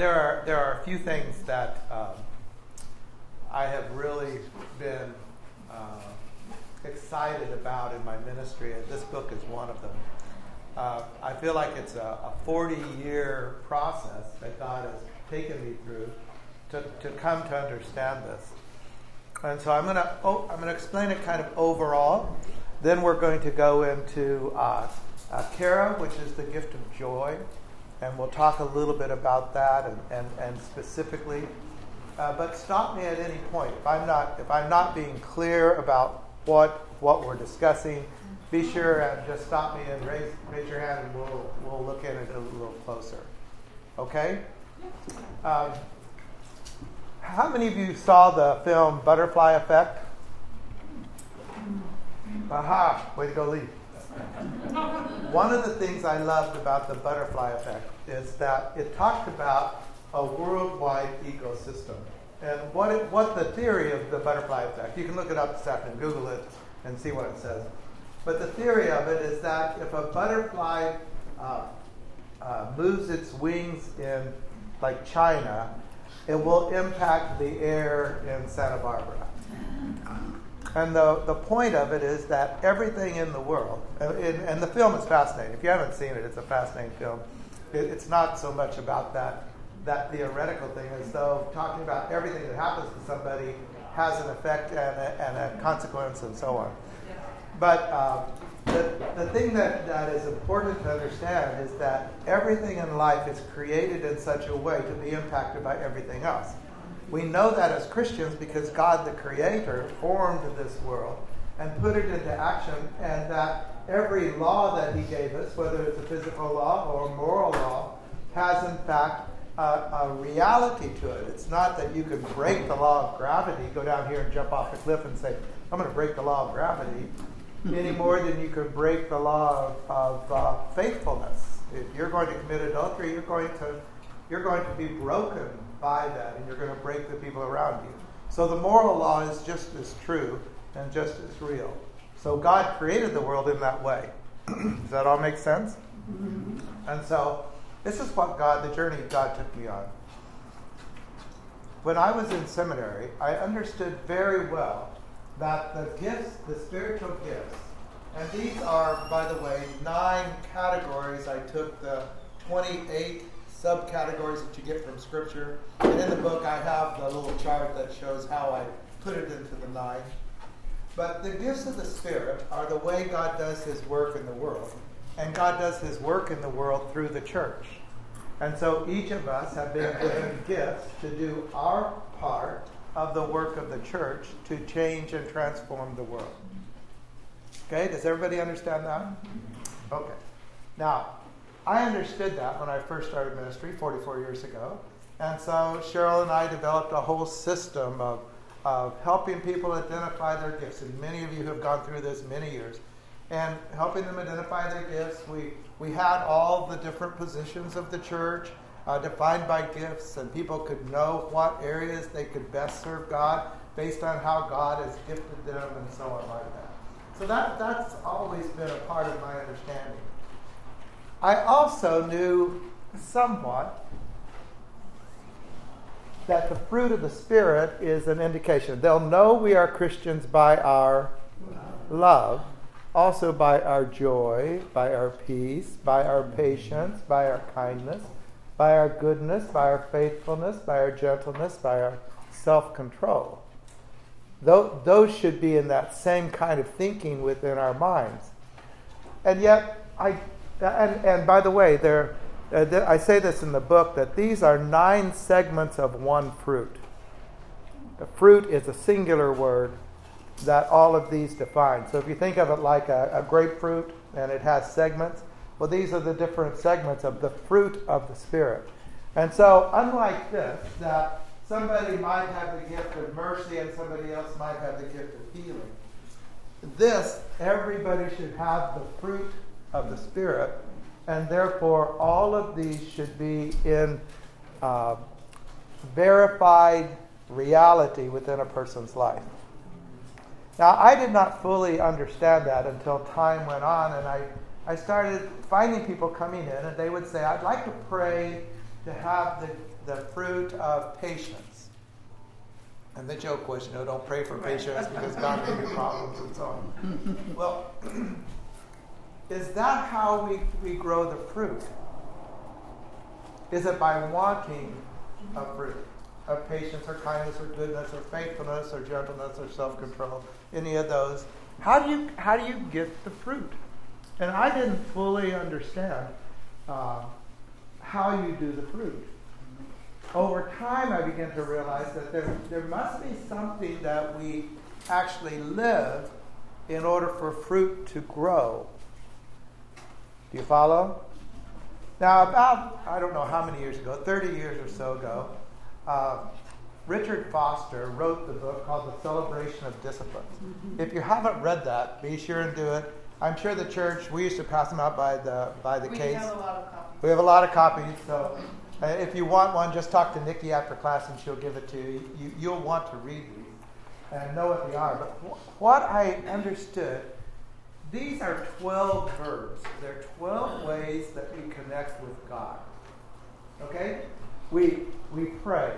there are there are a few things that um, I have really been uh, excited about in my ministry, and this book is one of them. Uh, I feel like it's a, a 40 year process that God has taken me through to, to come to understand this. And so I'm going to oh, I'm going to explain it kind of overall. Then we're going to go into uh, uh, chara, which is the gift of joy, and we'll talk a little bit about that and, and, and specifically. Uh, but stop me at any point if I'm not if I'm not being clear about what what we're discussing. Be sure and just stop me and raise raise your hand, and we'll we'll look at it a little closer. Okay. Um, how many of you saw the film Butterfly Effect? Aha! Way to go, Lee. One of the things I loved about the butterfly effect is that it talked about a worldwide ecosystem. And what, it, what the theory of the butterfly effect, you can look it up this afternoon, Google it, and see what it says. But the theory of it is that if a butterfly uh, uh, moves its wings in, like China, it will impact the air in Santa Barbara. And the, the point of it is that everything in the world, and, and the film is fascinating. If you haven't seen it, it's a fascinating film. It, it's not so much about that, that theoretical thing as though talking about everything that happens to somebody has an effect and a, and a consequence and so on. But uh, the, the thing that, that is important to understand is that everything in life is created in such a way to be impacted by everything else. We know that as Christians because God, the Creator, formed this world and put it into action, and that every law that He gave us, whether it's a physical law or a moral law, has in fact a, a reality to it. It's not that you can break the law of gravity, go down here and jump off a cliff and say, I'm going to break the law of gravity, any more than you can break the law of, of uh, faithfulness. If you're going to commit adultery, you're going to you're going to be broken by that and you're going to break the people around you. So the moral law is just as true and just as real. So God created the world in that way. Does that all make sense? Mm-hmm. And so this is what God, the journey God took me on. When I was in seminary, I understood very well that the gifts, the spiritual gifts, and these are, by the way, nine categories. I took the 28 subcategories that you get from Scripture. And in the book, I have the little chart that shows how I put it into the nine. But the gifts of the Spirit are the way God does His work in the world. And God does His work in the world through the church. And so each of us have been given gifts to do our part of the work of the church to change and transform the world. Okay, does everybody understand that? Okay. Now, I understood that when I first started ministry 44 years ago. And so Cheryl and I developed a whole system of, of helping people identify their gifts. And many of you have gone through this many years. And helping them identify their gifts, we, we had all the different positions of the church uh, defined by gifts, and people could know what areas they could best serve God based on how God has gifted them and so on like that. So that, that's always been a part of my understanding. I also knew somewhat that the fruit of the Spirit is an indication. They'll know we are Christians by our love, also by our joy, by our peace, by our patience, by our kindness, by our goodness, by our faithfulness, by our gentleness, by our self control. Those should be in that same kind of thinking within our minds. And yet, I and, and by the way, there, uh, th- I say this in the book that these are nine segments of one fruit. The fruit is a singular word that all of these define. So if you think of it like a, a grapefruit and it has segments, well, these are the different segments of the fruit of the Spirit. And so, unlike this, that somebody might have the gift of mercy and somebody else might have the gift of healing, this, everybody should have the fruit of the Spirit, and therefore all of these should be in uh, verified reality within a person's life. Now, I did not fully understand that until time went on, and I, I started finding people coming in, and they would say, I'd like to pray to have the, the fruit of patience. And the joke was, you know, don't pray for patience because God gave you problems and so on. well, is that how we, we grow the fruit? Is it by wanting a fruit of patience or kindness or goodness or faithfulness or gentleness or self control? Any of those? How do you how do you get the fruit? And I didn't fully understand uh, how you do the fruit. Over time, I began to realize that there, there must be something that we actually live in order for fruit to grow. Do you follow? Now, about, I don't know how many years ago, 30 years or so ago, uh, Richard Foster wrote the book called The Celebration of Disciplines. Mm-hmm. If you haven't read that, be sure and do it. I'm sure the church, we used to pass them out by the, by the we case. We have a lot of copies. We have a lot of copies, so uh, if you want one, just talk to Nikki after class and she'll give it to you. you you'll want to read these and know what they are. But wh- what I understood these are 12 verbs. They're 12 ways that we connect with God. Okay? We, we pray.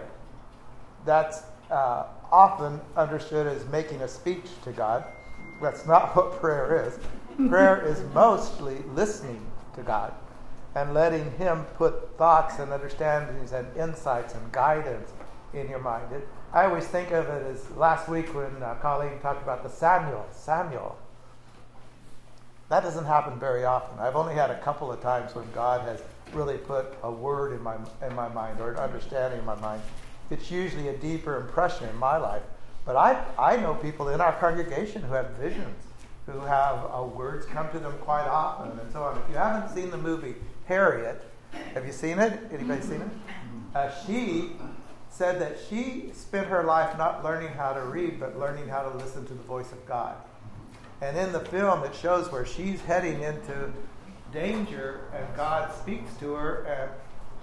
That's uh, often understood as making a speech to God. That's not what prayer is. prayer is mostly listening to God and letting Him put thoughts and understandings and insights and guidance in your mind. It, I always think of it as last week when uh, Colleen talked about the Samuel. Samuel that doesn't happen very often. I've only had a couple of times when God has really put a word in my, in my mind or an understanding in my mind. It's usually a deeper impression in my life. But I, I know people in our congregation who have visions, who have uh, words come to them quite often, and so on. If you haven't seen the movie Harriet, have you seen it? Anybody seen it? Uh, she said that she spent her life not learning how to read, but learning how to listen to the voice of God. And in the film, it shows where she's heading into danger, and God speaks to her, and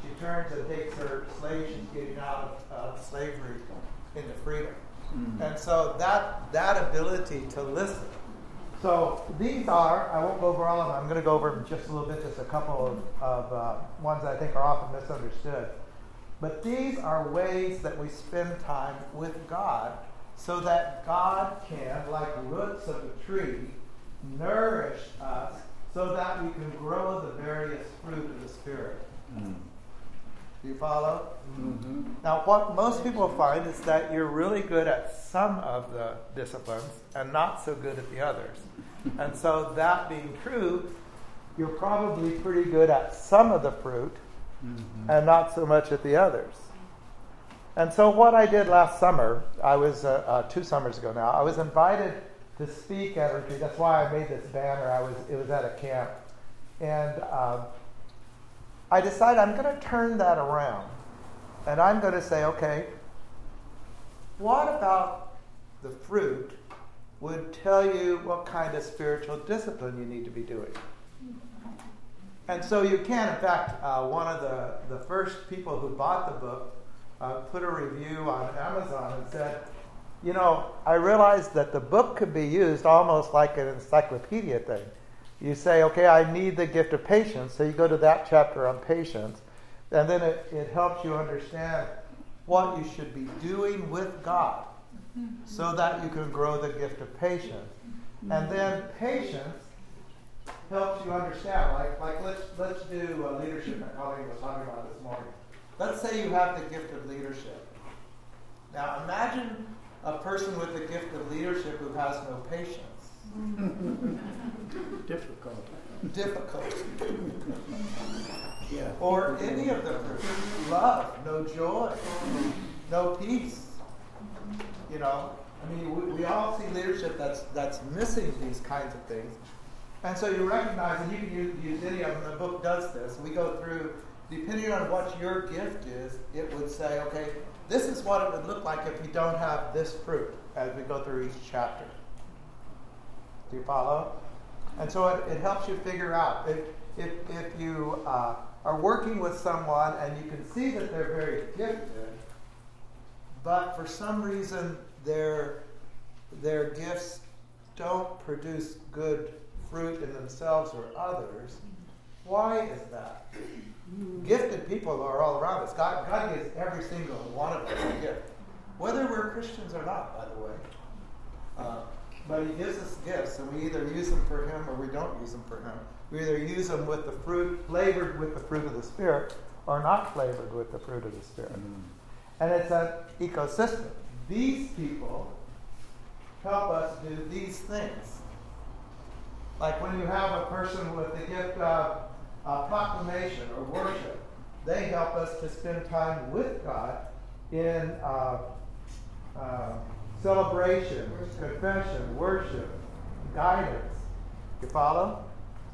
she turns and takes her slave. She's getting out of uh, slavery into freedom. Mm-hmm. And so that that ability to listen. So these are, I won't go over all of them. I'm going to go over just a little bit, just a couple of, of uh, ones I think are often misunderstood. But these are ways that we spend time with God so that God can, like roots of a tree, nourish us so that we can grow the various fruit of the Spirit. Mm. Do you follow? Mm-hmm. Now, what most people find is that you're really good at some of the disciplines and not so good at the others. and so, that being true, you're probably pretty good at some of the fruit mm-hmm. and not so much at the others. And so, what I did last summer, I was uh, uh, two summers ago now. I was invited to speak at a retreat. That's why I made this banner. I was it was at a camp, and um, I decided I'm going to turn that around, and I'm going to say, okay, what about the fruit would tell you what kind of spiritual discipline you need to be doing? And so you can. In fact, uh, one of the, the first people who bought the book uh, put a review on Amazon and said, you know, I realized that the book could be used almost like an encyclopedia thing. You say, okay, I need the gift of patience, so you go to that chapter on patience, and then it, it helps you understand what you should be doing with God so that you can grow the gift of patience. And then patience helps you understand. Like, like let's, let's do a leadership that Colleen was talking about this morning. Let's say you have the gift of leadership. Now imagine a person with the gift of leadership who has no patience. Difficult. Difficult. yeah. Or any of the them. Love, no joy, no peace. You know, I mean, we, we all see leadership that's that's missing these kinds of things. And so you recognize, and you can use, use of them. The book does this. We go through depending on what your gift is, it would say, okay, this is what it would look like if you don't have this fruit as we go through each chapter. Do you follow? And so it, it helps you figure out if, if, if you uh, are working with someone and you can see that they're very gifted, but for some reason their, their gifts don't produce good fruit in themselves or others, why is that? Gifted people are all around us. God, God gives every single one of us a gift, whether we're Christians or not, by the way. Uh, but He gives us gifts, and we either use them for Him or we don't use them for Him. We either use them with the fruit, flavored with the fruit of the Spirit, or not flavored with the fruit of the Spirit. Mm-hmm. And it's an ecosystem. These people help us do these things. Like when you have a person with the gift of uh, proclamation or worship, they help us to spend time with God in uh, uh, celebration, worship. confession, worship, guidance. You follow?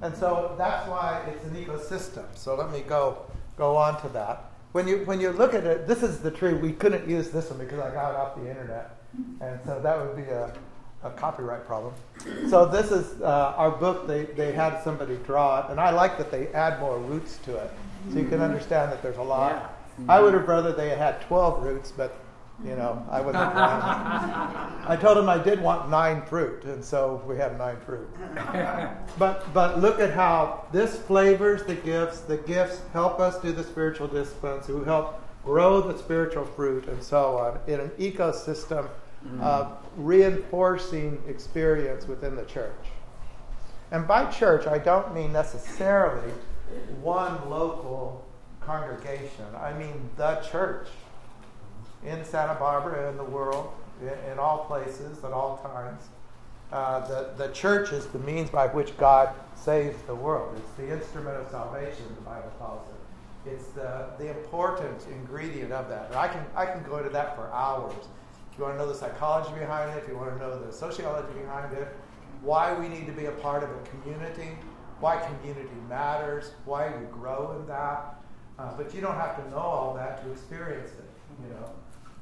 And so that's why it's an ecosystem. So let me go go on to that. When you when you look at it, this is the tree. We couldn't use this one because I got it off the internet, and so that would be a, a copyright problem. So this is uh, our book. They they had somebody draw it, and I like that they add more roots to it, so you can understand that there's a lot. Yeah. I would have rather they had 12 roots, but you know, I wasn't. I told him I did want nine fruit, and so we have nine fruit. but but look at how this flavors the gifts. The gifts help us do the spiritual disciplines, who help grow the spiritual fruit, and so on in an ecosystem mm. of reinforcing experience within the church. And by church, I don't mean necessarily one local congregation. I mean the church in Santa Barbara, in the world, in, in all places, at all times. Uh, the, the church is the means by which God saves the world. It's the instrument of salvation, the Bible calls it. It's the, the important ingredient of that. I can, I can go into that for hours. If you want to know the psychology behind it, if you want to know the sociology behind it, why we need to be a part of a community, why community matters, why you grow in that. Uh, but you don't have to know all that to experience it, you know.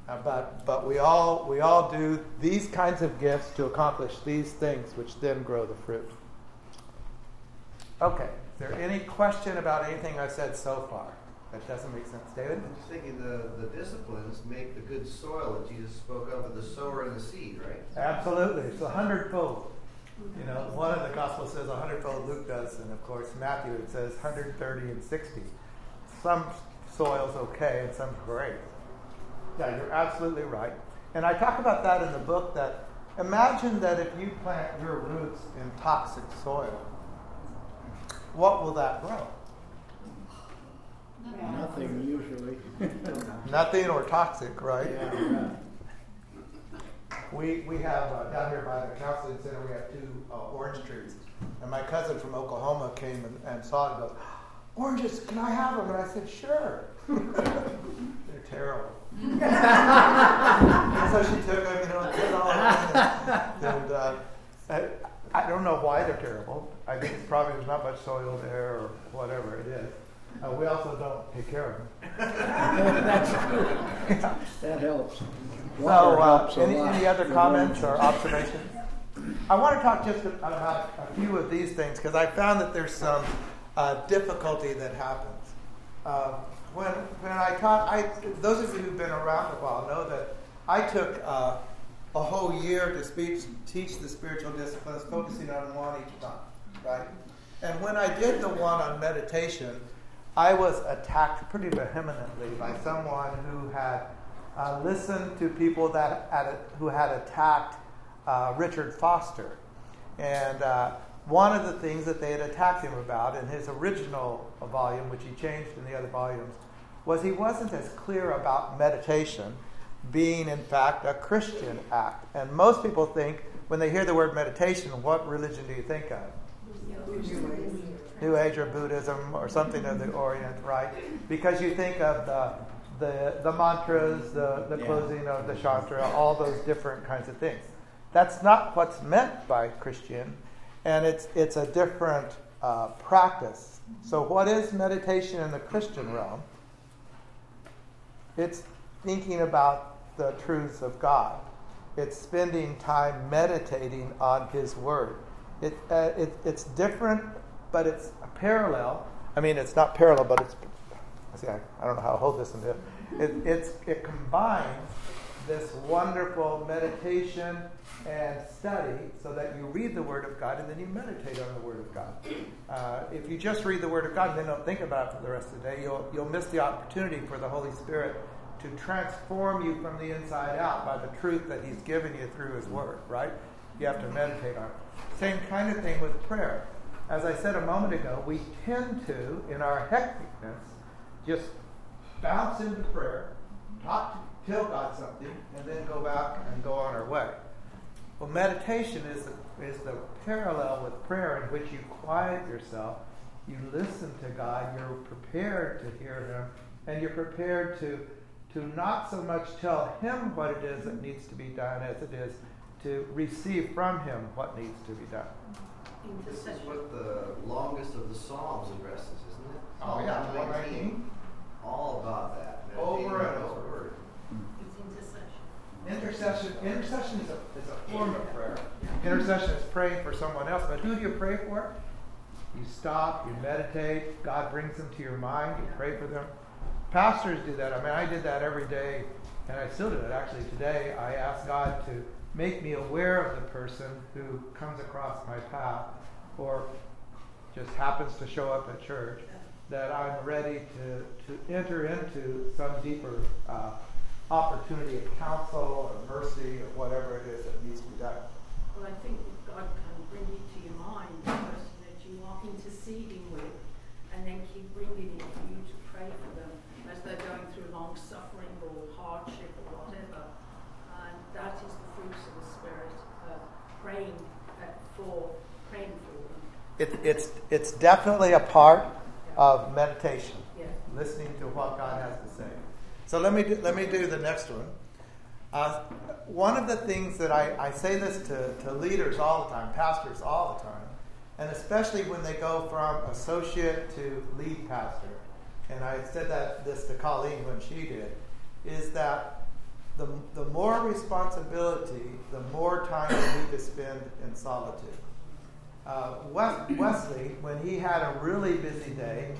Uh, but but we all we all do these kinds of gifts to accomplish these things, which then grow the fruit. Okay. Is there any question about anything I've said so far that doesn't make sense, David? I'm just thinking the, the disciplines make the good soil that Jesus spoke of of the sower and the seed, right? Absolutely. It's a hundredfold. You know, one of the Gospels says a hundredfold, Luke does, and of course Matthew it says 130 and 60. Some soil's okay and some great. Yeah, you're absolutely right. And I talk about that in the book that imagine that if you plant your roots in toxic soil, what will that grow? Nothing usually. Nothing or toxic, right? Yeah, We, we have uh, down here by the counseling center, we have two uh, orange trees. And my cousin from Oklahoma came and, and saw it and goes, Oranges, can I have them? And I said, Sure. They're terrible and so she took them, you know, and put it all in. And, uh, I, I, don't know why they're terrible. I think probably there's not much soil there or whatever it is. Uh, we also don't take care of them. That's yeah. That helps. so, uh, any, any other comments or observations? I want to talk just about a few of these things because I found that there's some uh, difficulty that happens. Uh, when, when I taught, I, those of you who've been around a while know that I took uh, a whole year to speech, teach the spiritual disciplines, focusing on one each month, right? And when I did the one on meditation, I was attacked pretty vehemently by someone who had uh, listened to people that had, who had attacked uh, Richard Foster. And uh, one of the things that they had attacked him about in his original volume, which he changed in the other volumes, was he wasn't as clear about meditation being, in fact, a Christian act. And most people think, when they hear the word meditation, what religion do you think of? New Age or Buddhism or something of the Orient, right? Because you think of the the, the mantras, the, the closing of the shastra, all those different kinds of things. That's not what's meant by Christian, and it's it's a different uh, practice. So, what is meditation in the Christian realm? It's thinking about the truths of God. It's spending time meditating on His Word. It, uh, it, it's different, but it's a parallel. I mean, it's not parallel, but it's. See, I, I don't know how to hold this in there. It, it's, it combines this wonderful meditation and study so that you read the Word of God and then you meditate on the Word of God. Uh, if you just read the Word of God and then don't think about it for the rest of the day, you'll, you'll miss the opportunity for the Holy Spirit to transform you from the inside out by the truth that He's given you through His Word, right? You have to meditate on it. Same kind of thing with prayer. As I said a moment ago, we tend to, in our hecticness, just bounce into prayer, talk tell God something, and then go back and go on our way. Well, meditation is the, is the parallel with prayer in which you quiet yourself, you listen to God, you're prepared to hear Him, and you're prepared to, to not so much tell Him what it is that needs to be done as it is to receive from Him what needs to be done. This is what the longest of the Psalms addresses, isn't it? Oh, yeah, 119. All about that. Over meditating and on God's over. word. It's intercession. Intercession, intercession is a, is a form of prayer. Intercession is praying for someone else, but who do you pray for? You stop, you meditate, God brings them to your mind, you pray for them. Pastors do that. I mean, I did that every day, and I still do it. Actually, today I ask God to make me aware of the person who comes across my path or just happens to show up at church, that I'm ready to, to enter into some deeper uh, opportunity of counsel or mercy or whatever it is that needs to be done. Well, I think God can bring it to your mind, the person that you are interceding with, and then keep bringing it for you to pray for them as they're going through long suffering or hardship or whatever. And that is the fruits of the Spirit, uh, praying uh, for, praying for them. It, it's, it's definitely a part of meditation, Yeah. listening to what God has to say. So let me do, let me do the next one. Uh, one of the things that I, I say this to, to leaders all the time, pastors all the time, and especially when they go from associate to lead pastor, and I said that this to Colleen when she did, is that the, the more responsibility, the more time you need to spend in solitude. Uh, Wes- Wesley, when he had a really busy day,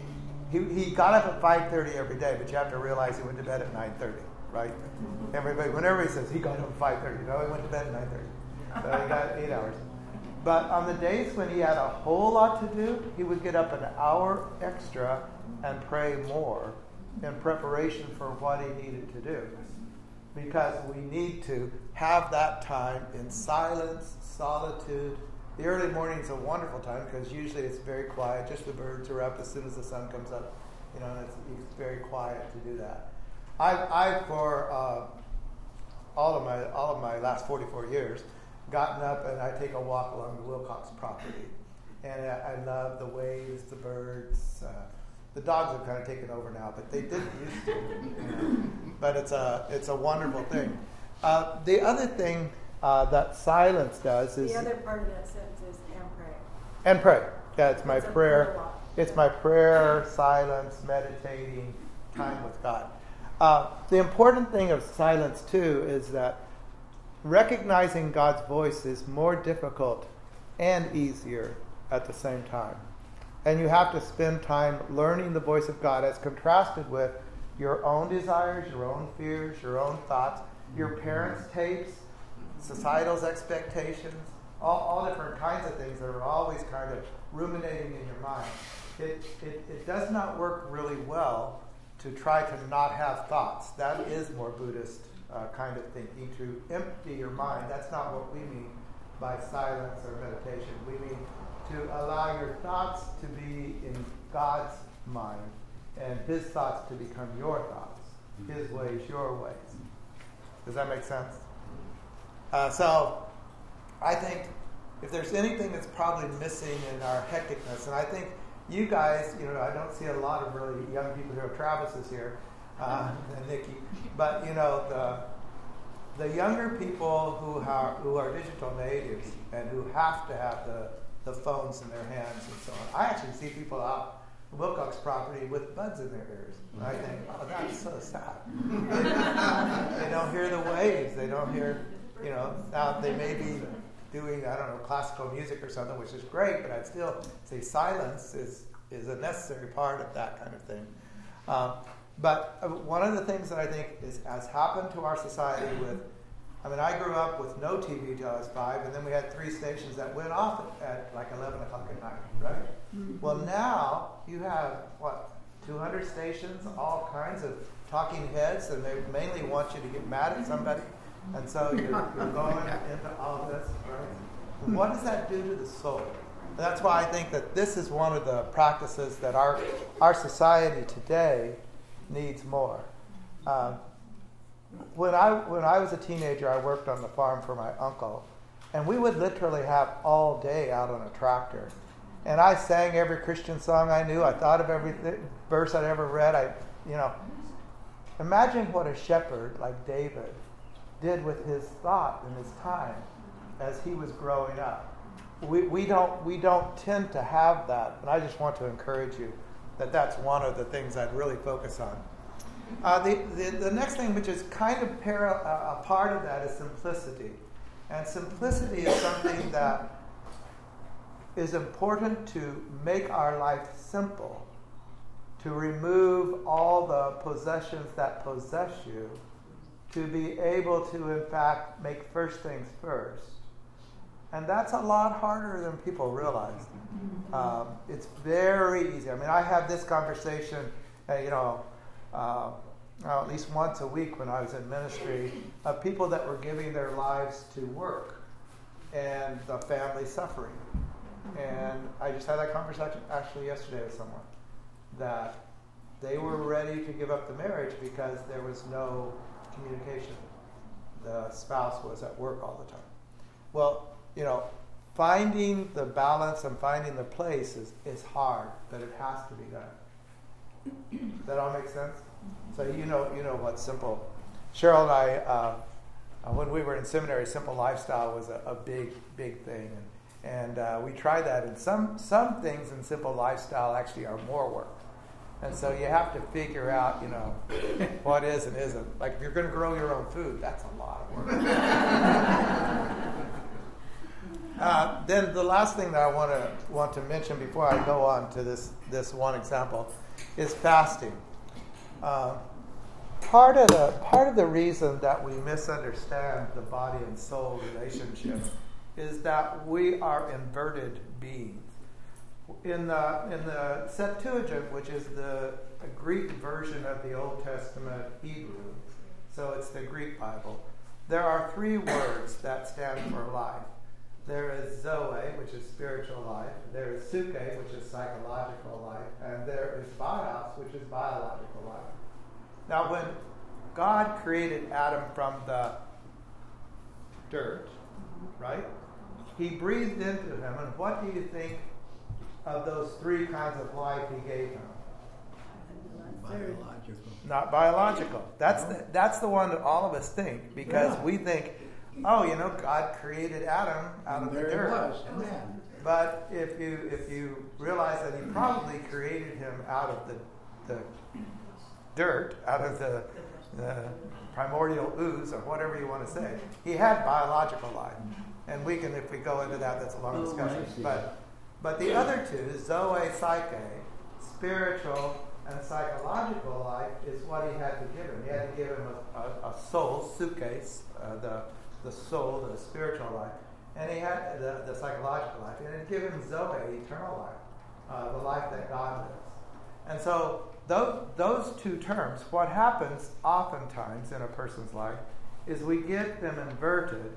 he, he got up at 5.30 every day, but you have to realize he went to bed at 9.30, right? Everybody, when everybody says he got up at 5.30, no, he went to bed at 9.30. So he got eight hours. But on the days when he had a whole lot to do, he would get up an hour extra and pray more in preparation for what he needed to do. Because we need to have that time in silence, solitude. The early morning is a wonderful time because usually it's very quiet. Just the birds are up as soon as the sun comes up. You know, and it's, it's very quiet to do that. I, I for uh, all of my all of my last 44 years, gotten up and I take a walk along the Wilcox property, and I, I love the waves, the birds. Uh, the dogs have kind of taken over now, but they didn't used to. you know. But it's a it's a wonderful thing. Uh, the other thing uh, that silence does is The other part of that sentence is and pray. And pray. Yeah, it's my prayer. It's my prayer, silence, meditating, time with God. Uh, the important thing of silence, too, is that recognizing God's voice is more difficult and easier at the same time. And you have to spend time learning the voice of God as contrasted with your own desires, your own fears, your own thoughts, your parents' tapes, societal's expectations, all, all different kinds of things that are always kind of ruminating in your mind. It, it, it does not work really well to try to not have thoughts. That is more Buddhist uh, kind of thinking, to empty your mind. That's not what we mean by silence or meditation. We mean to allow your thoughts to be in God's mind and His thoughts to become your thoughts, His ways, your ways. Does that make sense? Uh, so, I think if there's anything that's probably missing in our hecticness, and I think you guys, you know, I don't see a lot of really young people here. Travis is here, uh, and Nikki, but you know, the the younger people who are who are digital natives and who have to have the the phones in their hands and so on. I actually see people out Wilcox property with buds in their ears. And I think, oh, that's so sad. they don't hear the waves. They don't hear, you know. Now they may be doing I don't know classical music or something, which is great, but I'd still say silence is is a necessary part of that kind of thing. Um, But uh, one of the things that I think is, has happened to our society with, I mean, I grew up with no TV till I was five, and then we had three stations that went off at, at like 11 o'clock at night, right? Well, now you have, what, 200 stations, all kinds of talking heads, and they mainly want you to get mad at somebody. And so you're, you're going into all of this, right? What does that do to the soul? That's why I think that this is one of the practices that our, our society today needs more. Um, when, I, when I was a teenager, I worked on the farm for my uncle, and we would literally have all day out on a tractor. And I sang every Christian song I knew. I thought of every th- verse I'd ever read. I, you know, imagine what a shepherd like David did with his thought and his time as he was growing up. We, we, don't, we don't tend to have that. And I just want to encourage you that that's one of the things I'd really focus on. Uh, the, the, the, next thing, which is kind of para, uh, a part of that, is simplicity. And simplicity is something that is important to make our life simple, to remove all the possessions that possess you, to be able to, in fact, make first things first. And that's a lot harder than people realize. Um, it's very easy. I mean, I have this conversation, uh, you know, uh, at least once a week when I was in ministry, of people that were giving their lives to work and the family suffering. And I just had that conversation actually yesterday with someone that they were ready to give up the marriage because there was no communication. The spouse was at work all the time. Well, you know, finding the balance and finding the place is, is hard, but it has to be done. Does that all make sense? So you know, you know what's simple. Cheryl and I, uh, uh, when we were in seminary, simple lifestyle was a, a big, big thing, and, and uh, we tried that. And some some things in simple lifestyle actually are more work, and so you have to figure out, you know, what is and isn't. Like if you're going to grow your own food, that's a lot of work. Uh, then the last thing that I want to want to mention before I go on to this this one example is fasting. Uh, part of the part of the reason that we misunderstand the body and soul relationship is that we are inverted beings. In the in the Septuagint, which is the Greek version of the Old Testament Hebrew, so it's the Greek Bible, there are three words that stand for life. There is Zoe, which is spiritual life. There is Psyche, which is psychological life. And there is Bios, which is biological life. Now, when God created Adam from the dirt, right? He breathed into him. And what do you think of those three kinds of life he gave him? Biological. Not biological. That's the, that's the one that all of us think because we think oh, you know, God created Adam out of there the dirt. was. But if you if you realize that He probably created him out of the the dirt, out of the, the primordial ooze, or whatever you want to say, he had biological life, and we can, if we go into that, that's a long Oh, discussion. But but the other two, Zoe, Psyche, spiritual and psychological life, is what he had to give him. He had to give him a, a, a soul, suitcase, uh, the the soul, the spiritual life, and he had the, the psychological life, and it gave him Zoe, eternal life, uh, the life that God lives. And so those, those two terms, what happens oftentimes in a person's life is we get them inverted,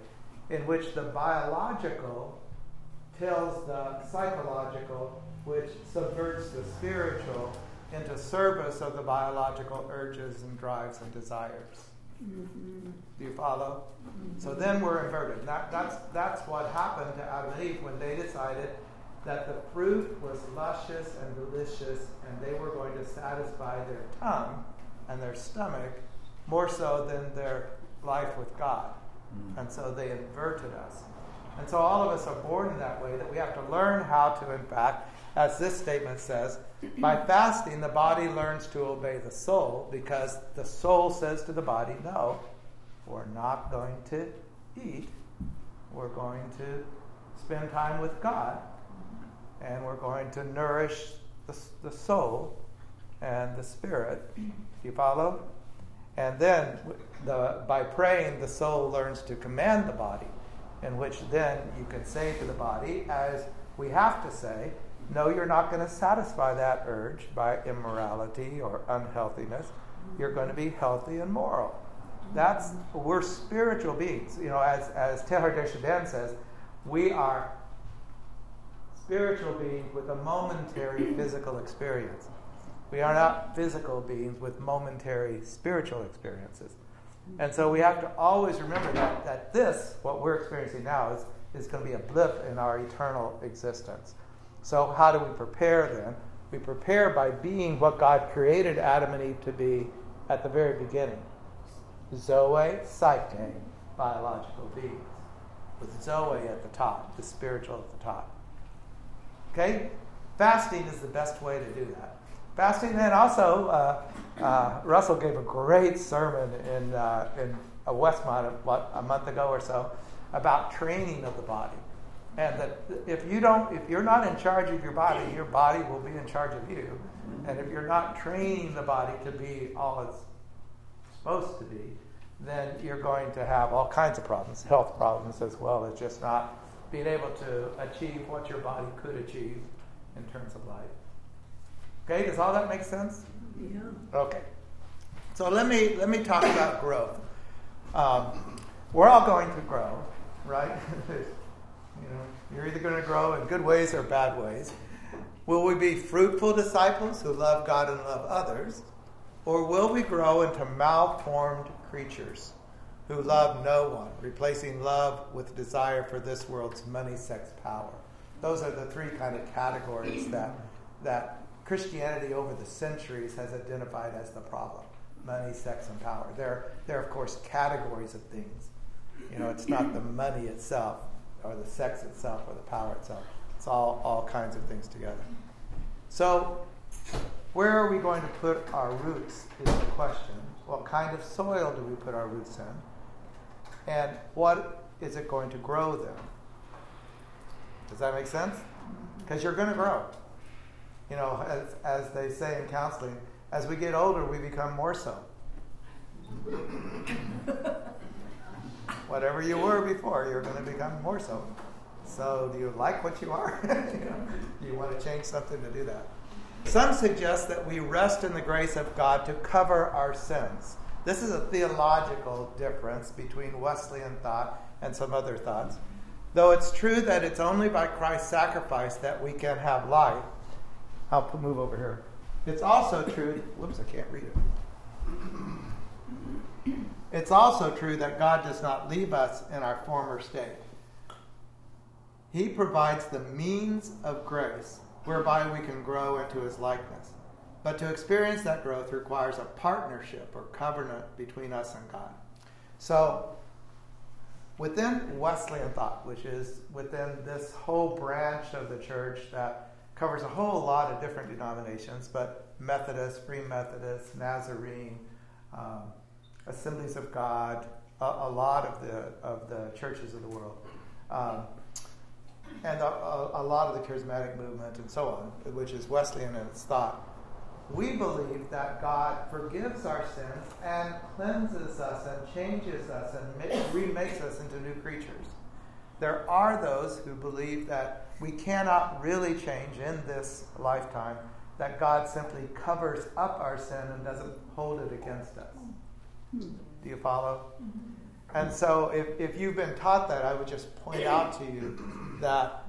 in which the biological tells the psychological, which subverts the spiritual into service of the biological urges and drives and desires. Mm-hmm. Do you follow? Mm-hmm. So then we're inverted. That, that's, that's what happened to Adam and Eve when they decided that the fruit was luscious and delicious and they were going to satisfy their tongue and their stomach more so than their life with God. Mm. And so they inverted us. And so all of us are born in that way that we have to learn how to, in fact, as this statement says, by fasting, the body learns to obey the soul because the soul says to the body, no, we're not going to eat. We're going to spend time with God. And we're going to nourish the, the soul and the spirit. Do You follow? And then the, by praying, the soul learns to command the body, in which then you can say to the body, as we have to say, no, you're not going to satisfy that urge by immorality or unhealthiness. You're going to be healthy and moral. That's we're spiritual beings. You know, as as Teilhard de Chardin says, we are spiritual beings with a momentary physical experience. We are not physical beings with momentary spiritual experiences. And so we have to always remember that, that this, what we're experiencing now, is, is going to be a blip in our eternal existence. So, how do we prepare then? We prepare by being what God created Adam and Eve to be at the very beginning Zoe, Psyche, biological beings, with Zoe at the top, the spiritual at the top. Okay? Fasting is the best way to do that. Fasting, and also, uh, uh, Russell gave a great sermon in, uh, in Westmont what, a month ago or so about training of the body. And that if you don't, if you're not in charge of your body, your body will be in charge of you. And if you're not training the body to be all it's supposed to be, then you're going to have all kinds of problems, health problems as well as just not being able to achieve what your body could achieve in terms of life. Okay, does all that make sense? Yeah. Okay. So let me let me talk about growth. Um, we're all going to grow, right? you know, you're either going to grow in good ways or bad ways. Will we be fruitful disciples who love God and love others, or will we grow into malformed creatures who love no one, replacing love with desire for this world's money, sex, power? Those are the three kind of categories that that Christianity over the centuries has identified as the problem money, sex, and power. They're, they're, of course, categories of things. You know, it's not the money itself, or the sex itself, or the power itself. It's all, all kinds of things together. So, where are we going to put our roots is the question. What kind of soil do we put our roots in? And what is it going to grow then? Does that make sense? Because you're going to grow you know, as, as they say in counseling, as we get older, we become more so. Whatever you were before, you're going to become more so. So, do you like what you are? do you want to change something to do that? Some suggest that we rest in the grace of God to cover our sins. This is a theological difference between Wesleyan thought and some other thoughts. Though it's true that it's only by Christ's sacrifice that we can have life, I'll move over here. It's also true, whoops, I can't read it. It's also true that God does not leave us in our former state. He provides the means of grace whereby we can grow into his likeness. But to experience that growth requires a partnership or covenant between us and God. So, within Wesleyan thought, which is within this whole branch of the church that covers a whole lot of different denominations, but Methodist, Free Methodist, Nazarene, um, Assemblies of God, a, a, lot of the of the churches of the world, um, and a, a, a, lot of the charismatic movement and so on, which is Wesleyan in its thought. We believe that God forgives our sins and cleanses us and changes us and remakes us into new creatures. There are those who believe that we cannot really change in this lifetime, that God simply covers up our sin and doesn't hold it against us. Hmm. Do you follow? Hmm. And so, if, if you've been taught that, I would just point out to you that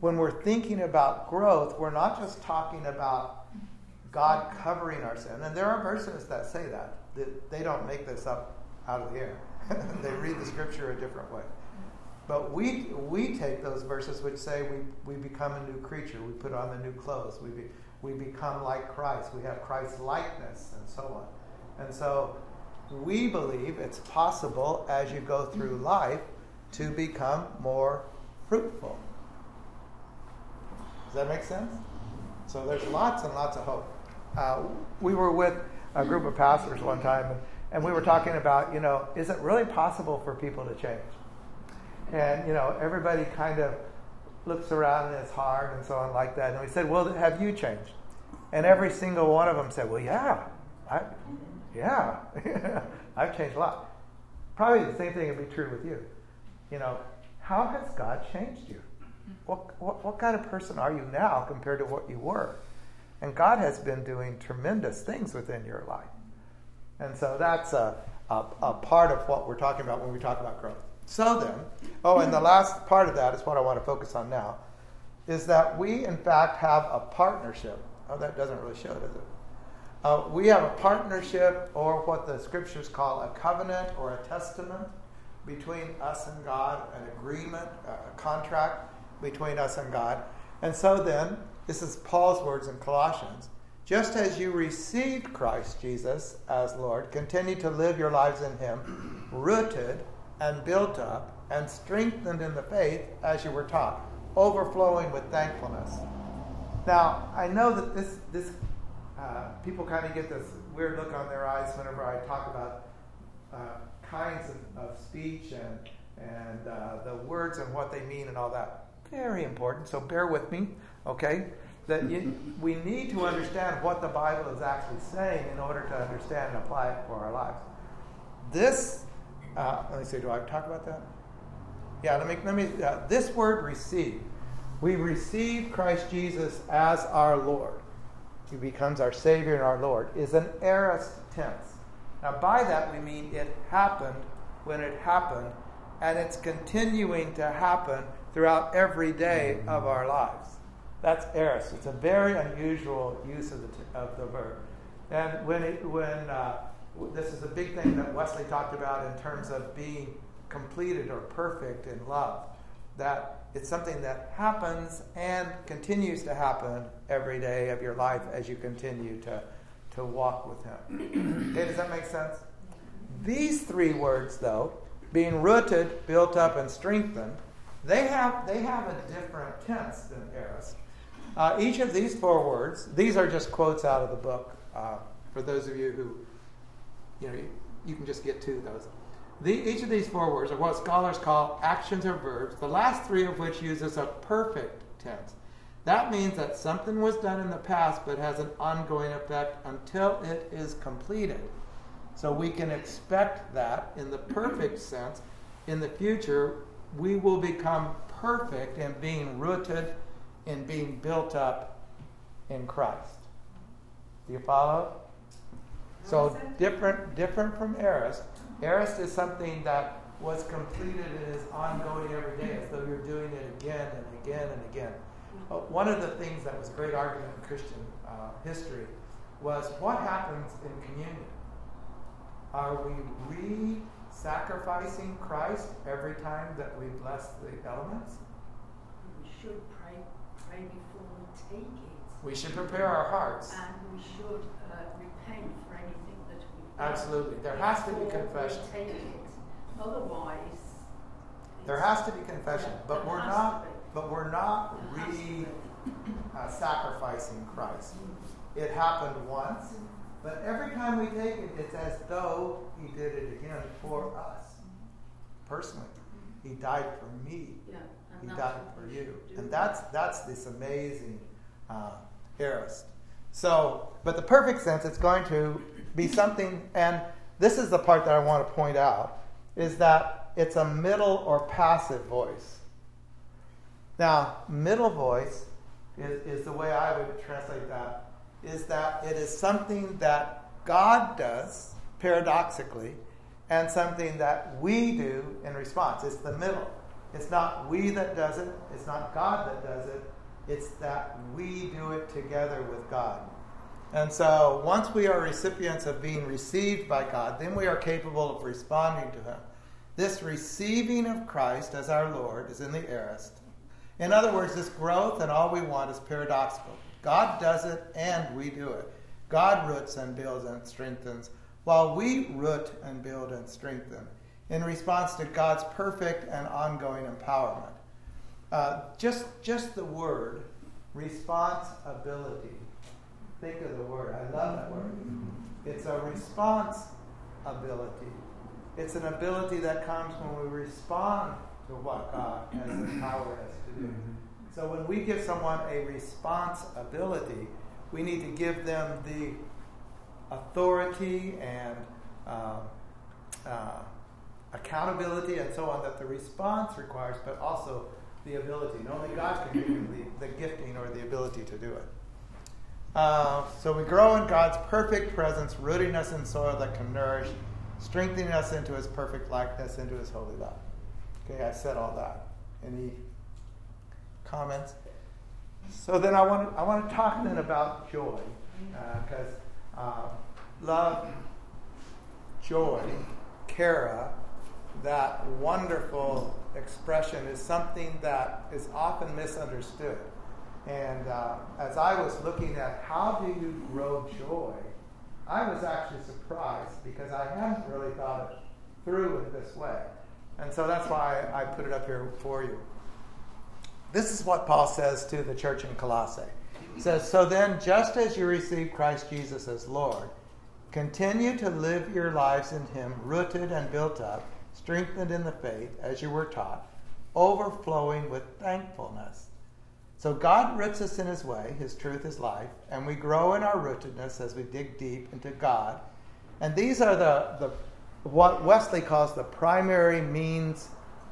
when we're thinking about growth, we're not just talking about God covering our sin. And there are verses that say that. They don't make this up out of the air, they read the scripture a different way. But we, we take those verses which say we, we become a new creature, we put on the new clothes, we, be, we become like Christ, we have Christ's likeness, and so on. And so we believe it's possible as you go through life to become more fruitful. Does that make sense? So there's lots and lots of hope. Uh, we were with a group of pastors one time, and, and we were talking about, you know, is it really possible for people to change? And, you know, everybody kind of looks around and it's hard and so on like that. And we said, well, have you changed? And every single one of them said, Well, yeah, I, yeah, I've changed a lot. Probably the same thing would be true with you. You know, how has God changed you? What, what, what kind of person are you now compared to what you were? And God has been doing tremendous things within your life. And so that's a, a, a, part of what we're talking about when we talk about growth. So then, oh, and the last part of that is what I want to focus on now, is that we in fact have a partnership. Oh, that doesn't really show, does it? Uh, we have a partnership, or what the scriptures call a covenant or a testament between us and God, an agreement, a contract between us and God. And so then, this is Paul's words in Colossians. Just as you received Christ Jesus as Lord, continue to live your lives in Him, rooted and built up and strengthened in the faith as you were taught, overflowing with thankfulness. Now, I know that this, this uh, people kind of get this weird look on their eyes whenever I talk about uh, kinds of, of, speech and, and uh, the words and what they mean and all that. Very important, so bear with me, okay? that you, we need to understand what the Bible is actually saying in order to understand and apply it for our lives. This, uh, let me see, do I talk about that? Yeah, let me, let me, uh, this word receive. We receive Christ Jesus as our Lord. He becomes our Savior and our Lord, is an aorist tense. Now, by that we mean it happened when it happened, and it's continuing to happen throughout every day of our lives. That's aorist. It's a very unusual use of the, t- of the verb. And when, it, when uh, this is a big thing that Wesley talked about in terms of being completed or perfect in love, that it's something that happens and continues to happen every day of your life as you continue to, to walk with Him. okay, does that make sense? These three words, though, being rooted, built up, and strengthened, they have, they have a different tense than aorist. Uh, each of these four words, these are just quotes out of the book uh, for those of you who, you know, you, you can just get to those. The, each of these four words are what scholars call actions or verbs, the last three of which uses a perfect tense. That means that something was done in the past but has an ongoing effect until it is completed. So we can expect that in the perfect sense, in the future, we will become perfect in being rooted in being built up in Christ. Do you follow? So different, different from aorist. Aorist is something that was completed and is ongoing every day, as though you're doing it again and again and again. Uh, one of the things that was a great argument in Christian uh, history was what happens in communion? Are we re-sacrificing Christ every time that we bless the elements? We should pray, pray before we take it. We should prepare our hearts. And we should uh, repent for anything that we've done. Absolutely. There has to be confession. Otherwise. There has to be confession, but we're not. But we're not re uh, sacrificing Christ. It happened once, but every time we take it, it's as though He did it again for us personally. He died for me. Yeah. He died for you. And that's, that's this amazing uh, aorist. So, but the perfect sense, it's going to be something, and this is the part that I want to point out, is that it's a middle or passive voice. Now, middle voice is, is the way I would translate that, is that it is something that God does, paradoxically, and something that we do in response. It's the middle. It's not we that does it, it's not God that does it, it's that we do it together with God. And so once we are recipients of being received by God, then we are capable of responding to Him. This receiving of Christ as our Lord is in the aorist. In other words, this growth and all we want is paradoxical. God does it and we do it. God roots and builds and strengthens, while we root and build and strengthen in response to God's perfect and ongoing empowerment. Uh, just, just the word, responsibility. Think of the word. I love that word. It's a response ability. It's an ability that comes when we respond to what God has empowered us to do. So when we give someone a responsibility, we need to give them the authority and uh, uh, accountability and so on that the response requires, but also the ability. And only God can give you the, the gifting or the ability to do it. Uh, so we grow in God's perfect presence, rooting us in soil that can nourish, strengthening us into his perfect likeness, into his holy love. Okay, I said all that. Any comments? So then I want to, I want to talk then about joy, because uh, uh, love, joy, chara, that wonderful expression is something that is often misunderstood. And uh, as I was looking at how do you grow joy, I was actually surprised because I hadn't really thought it through in this way. And so that's why I put it up here for you. This is what Paul says to the church in Colossae. He says, So then, just as you received Christ Jesus as Lord, continue to live your lives in Him, rooted and built up, strengthened in the faith as you were taught, overflowing with thankfulness. So God roots us in His way, His truth is life, and we grow in our rootedness as we dig deep into God. And these are the, the what Wesley calls the primary means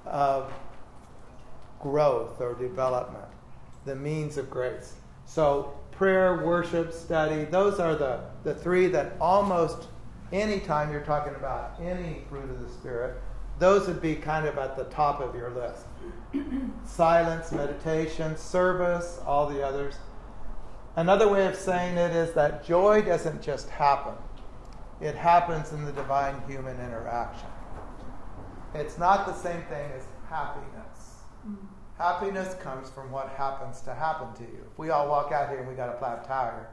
of growth or development, the means of grace. So prayer, worship, study, those are the, the three that almost anytime you're talking about any fruit of the Spirit, those would be kind of at the top of your list. Silence, meditation, service, all the others. Another way of saying it is that joy doesn't just happen, it happens in the divine human interaction. It's not the same thing as happiness. Mm-hmm. Happiness comes from what happens to happen to you. If we all walk out here and we got a flat tire,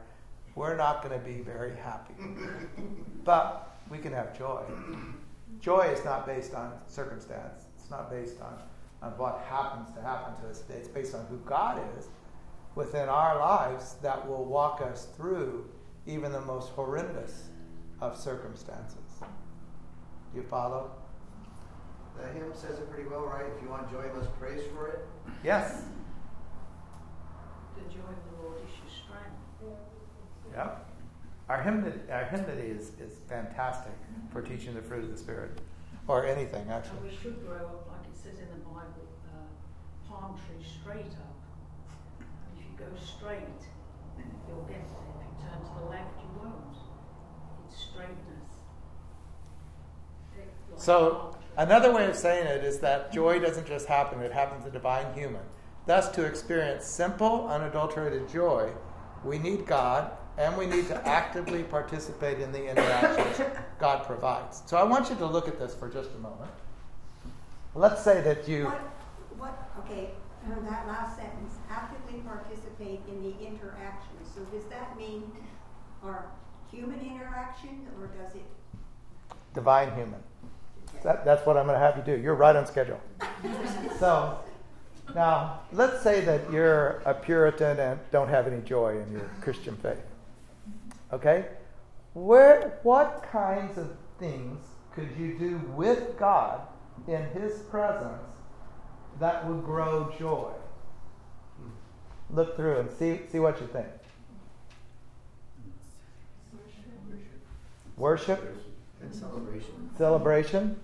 we're not going to be very happy. but we can have joy. Joy is not based on circumstance. It's not based on, on what happens to happen to us. It's based on who God is within our lives that will walk us through even the most horrendous of circumstances. Do you follow? The hymn says it pretty well, right? If you want joy, you must praise for it. Yes. The joy of the Lord is your strength. Yep. Our hymnody, our hymnody is, is fantastic for teaching the fruit of the Spirit, or anything, actually. And we should grow up, like it says in the Bible, uh, palm tree straight up. And if you go straight, you'll get there. If you turn to the left, you won't. It's straightness. So, another way of saying it is that joy doesn't just happen, it happens to divine human. Thus, to experience simple, unadulterated joy, we need God and we need to actively participate in the interactions God provides. So, I want you to look at this for just a moment. Let's say that you. What, what okay, uh, that last sentence, actively participate in the interaction. So, does that mean our human interaction or does it? Divine human. That, that's what I'm going to have you do. You're right on schedule. so, now, let's say that you're a Puritan and don't have any joy in your Christian faith. Okay? Where, what kinds of things could you do with God in His presence that would grow joy? Look through and see, see what you think. Worship? And celebration. Celebration?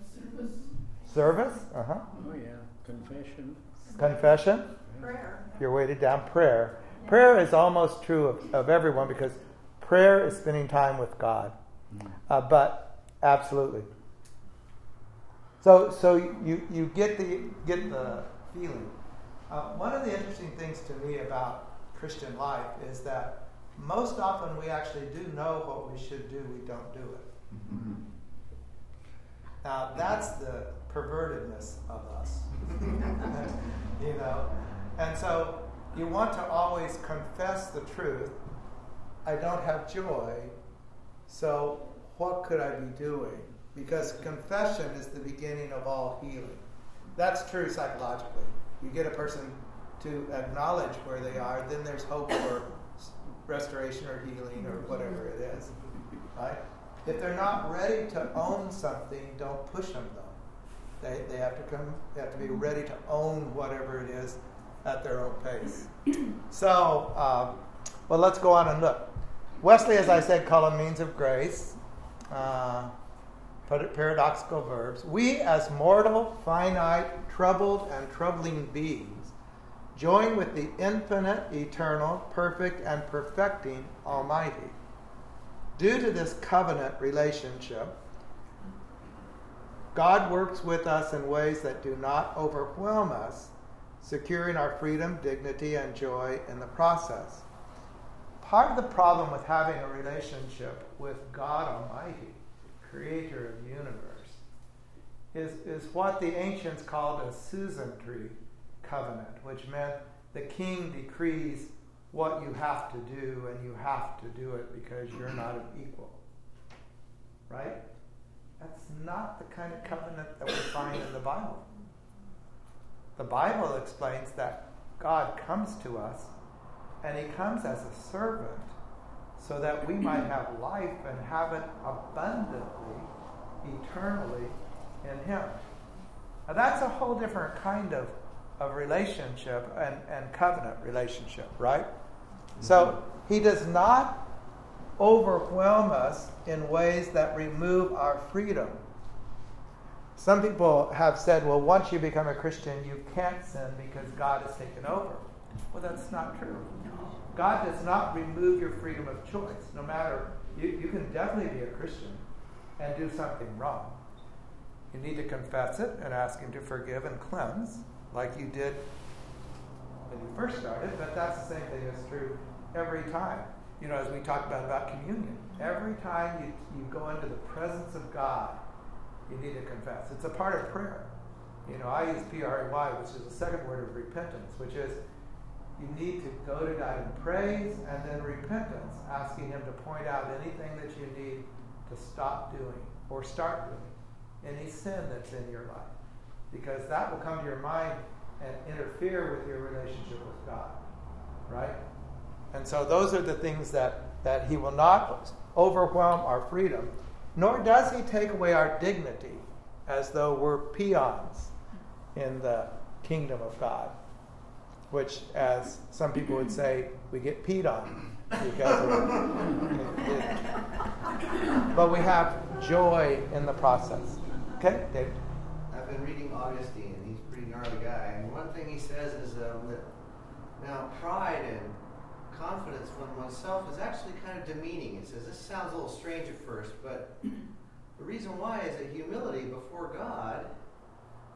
Service? Uh huh. Oh, yeah. Confession. Confession? Prayer. You're weighted down. Prayer. Prayer is almost true of, of everyone because prayer is spending time with God. Uh, but absolutely. So, so you, you get the get the feeling. Uh, one of the interesting things to me about Christian life is that most often we actually do know what we should do, we don't do it. Mm-hmm. Now that's the pervertedness of us, you know, and so you want to always confess the truth. I don't have joy, so what could I be doing? Because confession is the beginning of all healing. That's true psychologically. You get a person to acknowledge where they are, then there's hope for restoration or healing or whatever it is. Right? If they're not ready to own something, don't push them though. They, they have to come they have to be ready to own whatever it is at their own pace. So um, well let's go on and look. Wesley, as I said, called them means of grace, uh, paradoxical verbs. We, as mortal, finite, troubled, and troubling beings, join with the infinite, eternal, perfect, and perfecting Almighty. Due to this covenant relationship, God works with us in ways that do not overwhelm us, securing our freedom, dignity, and joy in the process. Part of the problem with having a relationship with God Almighty, creator of the universe, is, is what the ancients called a suzerainty covenant, which meant the king decrees what you have to do, and you have to do it because you're not an equal. Right? That's not the kind of covenant that we find in the Bible. The Bible explains that God comes to us and he comes as a servant so that we might have life and have it abundantly, eternally in him. Now that's a whole different kind of, of relationship and, and covenant relationship, right? So mm-hmm. he does not overwhelm us in ways that remove our freedom. Some people have said, well, once you become a Christian, you can't sin because God has taken over. Well, that's not true. God does not remove your freedom of choice. No matter, you, you can definitely be a Christian and do something wrong. You need to confess it and ask Him to forgive and cleanse, like you did when you first started, but that's the same thing that's true every time. You know, as we talked about about communion, every time you, you go into the presence of God, you need to confess. It's a part of prayer. You know, I use P-R-A-Y, which is the second word of repentance, which is you need to go to God in praise and then repentance, asking Him to point out anything that you need to stop doing or start doing, any sin that's in your life. Because that will come to your mind and interfere with your relationship with God. Right? And so those are the things that, that He will not overwhelm our freedom, nor does He take away our dignity as though we're peons in the kingdom of God which, as some people would say, we get peed on because of it. But we have joy in the process. Okay, Dave? I've been reading Augustine, and he's a pretty gnarly guy. And one thing he says is um, that now pride and confidence in oneself is actually kind of demeaning. He says this sounds a little strange at first, but the reason why is that humility before God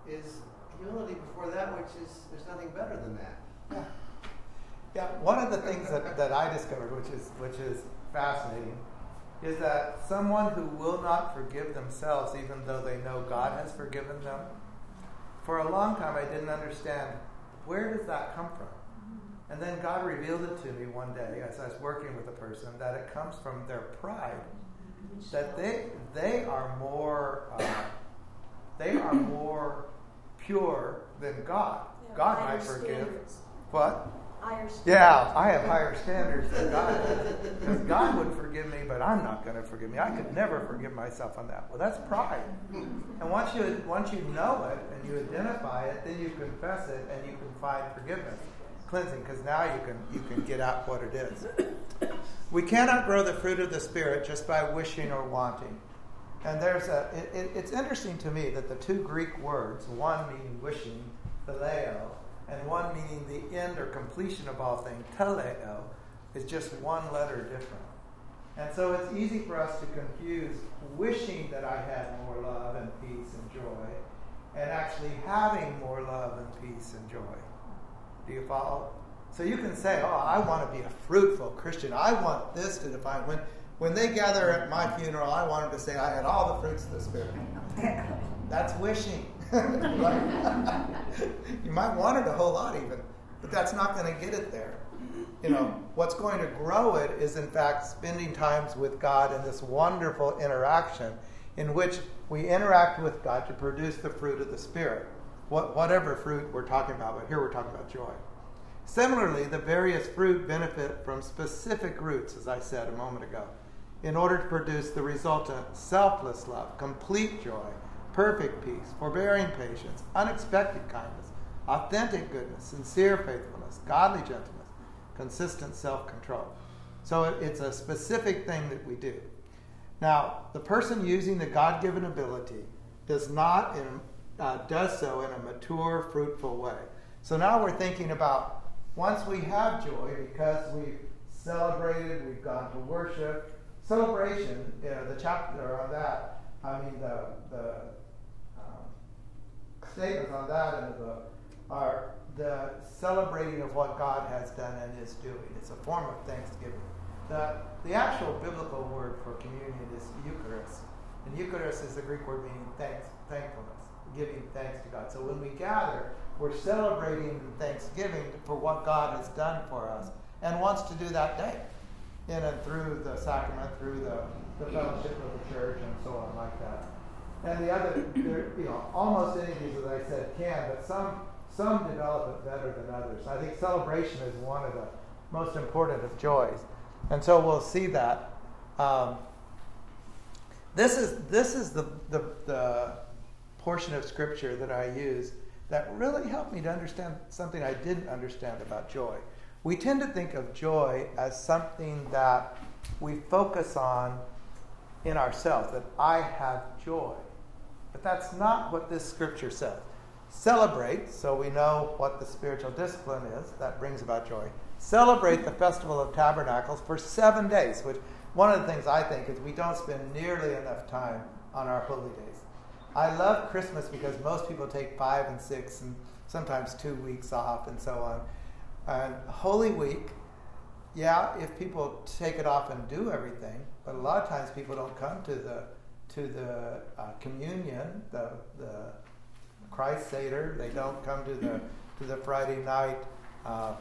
is humility before that which is there's nothing better than that. One of the things that, that I discovered, which is, which is fascinating, is that someone who will not forgive themselves, even though they know God has forgiven them, for a long time I didn't understand where does that come from? And then God revealed it to me one day as I was working with a person that it comes from their pride, that they they are more uh, they are more pure than God. Yeah, God might forgive. standards. What? Higher standards. Yeah, I have higher standards than God. Because God would forgive me, but I'm not going to forgive me. I could never forgive myself on that. Well, that's pride. And once you once you know it and you identify it, then you confess it and you can find forgiveness, cleansing. Because now you can you can get out what it is. We cannot grow the fruit of the spirit just by wishing or wanting. And there's a. It, it, it's interesting to me that the two Greek words, one meaning wishing, phileo, and one meaning the end or completion of all things, teleo, is just one letter different. And so it's easy for us to confuse wishing that I had more love and peace and joy and actually having more love and peace and joy. Do you follow? So you can say, Oh, I want to be a fruitful Christian. I want this to define. When, when they gather at my funeral, I want them to say, I had all the fruits of the Spirit. That's wishing. you might want it a whole lot even, but that's not going to get it there. You know, what's going to grow it is in fact spending times with God in this wonderful interaction in which we interact with God to produce the fruit of the Spirit. What, whatever fruit we're talking about, but here we're talking about joy. Similarly, the various fruit benefit from specific roots, as I said a moment ago, in order to produce the resultant selfless love, complete joy, perfect peace, forbearing patience, unexpected kindness, authentic goodness, sincere faithfulness, godly gentleness, consistent self control. So it, it's a specific thing that we do. Now, the person using the God given ability does not in, uh, does so in a mature, fruitful way. So now we're thinking about once we have joy because we've celebrated, we've gone to worship. Celebration, you know, the chapter on that, I mean, the, the statements on that in the book are the celebrating of what God has done and is doing. It's a form of thanksgiving. The, the actual biblical word for communion is Eucharist. And Eucharist is the Greek word meaning thanks, thankfulness, giving thanks to God. So when we gather, we're celebrating thanksgiving for what God has done for us and wants to do that day. In and through the sacrament, through the, the fellowship of the church, and so on, like that. And the other, there, you know, almost any of these, as I said, can, but some some develop it better than others. I think celebration is one of the most important of joys, and so we'll see that. Um, this is this is the, the the portion of scripture that I use that really helped me to understand something I didn't understand about joy. We tend to think of joy as something that we focus on in ourselves, that I have joy. But that's not what this scripture says. Celebrate, so we know what the spiritual discipline is, that brings about joy. Celebrate the Festival of Tabernacles for seven days, which one of the things I think is we don't spend nearly enough time on our holy days. I love Christmas because most people take five and six and sometimes two weeks off and so on. And Holy Week, yeah, if people take it off and do everything, but a lot of times people don't come to the to the uh, communion, the the Christ Seder. They don't come to the to the Friday night uh,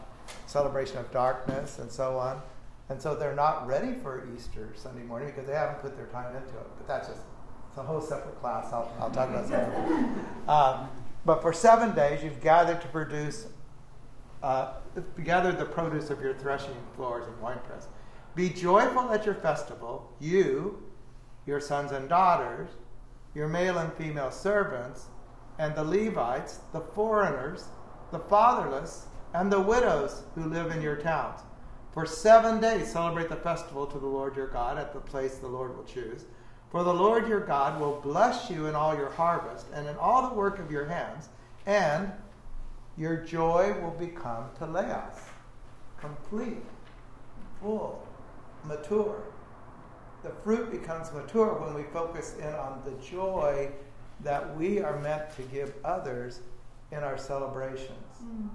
celebration of darkness and so on, and so they're not ready for Easter Sunday morning because they haven't put their time into it. But that's just it's a whole separate class. I'll, I'll talk about that. Um, but for seven days, you've gathered to produce uh, gather the produce of your threshing floors and winepress. Be joyful at your festival, you, your sons and daughters, your male and female servants, and the Levites, the foreigners, the fatherless, and the widows who live in your towns. For seven days celebrate the festival to the Lord your God at the place the Lord will choose. For the Lord your God will bless you in all your harvest and in all the work of your hands, and your joy will become teleos, complete, full, mature. The fruit becomes mature when we focus in on the joy that we are meant to give others in our celebrations. Mm.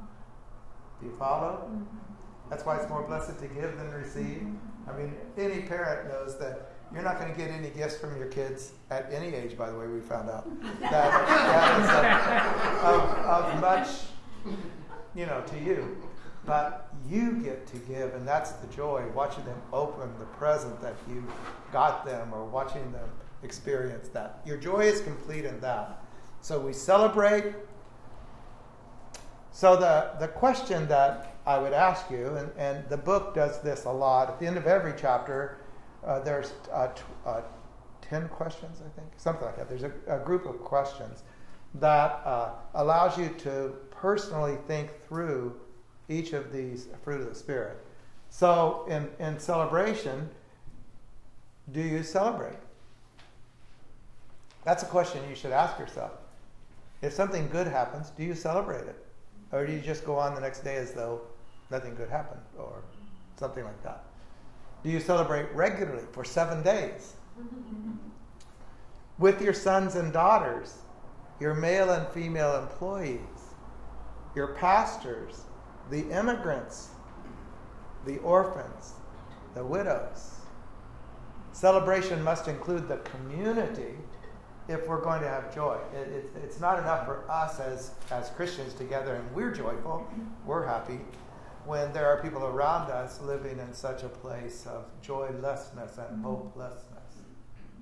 Do you follow? Mm-hmm. That's why it's more blessed to give than receive. Mm-hmm. I mean, any parent knows that you're not going to get any gifts from your kids at any age, by the way, we found out. That, that is of, of, of much you know, to you. But you get to give, and that's the joy, watching them open the present that you got them or watching them experience that. Your joy is complete in that. So we celebrate. So the, the question that I would ask you, and, and the book does this a lot, at the end of every chapter, uh, there's uh, t- uh, 10 questions, I think, something like that. There's a, a group of questions that uh, allows you to personally think through each of these fruit of the Spirit. So, in, in celebration, do you celebrate? That's a question you should ask yourself. If something good happens, do you celebrate it? Or do you just go on the next day as though nothing good happened or something like that? Do you celebrate regularly for seven days? With your sons and daughters, your male and female employees, your pastors, the immigrants, the orphans, the widows. Celebration must include the community if we're going to have joy. It, it, it's not enough for us as, as Christians together and we're joyful, we're happy, when there are people around us living in such a place of joylessness and mm-hmm. hopelessness.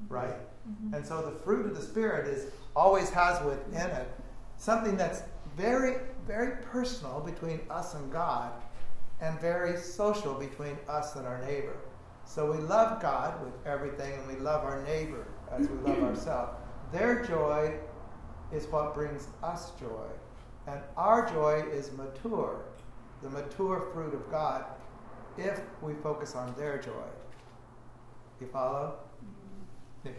Right? Mm-hmm. And so the fruit of the Spirit is always has within it something that's very, very personal between us and God, and very social between us and our neighbor. So we love God with everything, and we love our neighbor as we love ourselves. Their joy is what brings us joy, and our joy is mature. The mature fruit of God if we focus on their joy. You follow? Nikki?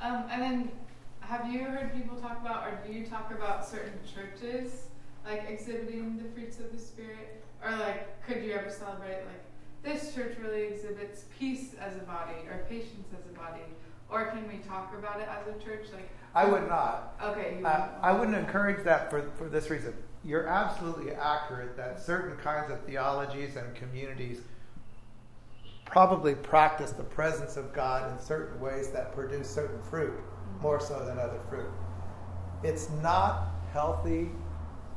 Um, and then, have you heard people talk about, or do you talk about certain churches like exhibiting the fruits of the spirit, or like, could you ever celebrate like this church really exhibits peace as a body or patience as a body, or can we talk about it as a church? Like, I would not. okay, you Uh, I wouldn't encourage that for, for this reason. You're absolutely accurate that certain kinds of theologies and communities probably practice the presence of God in certain ways that produce certain fruit, more so than other fruit. It's not healthy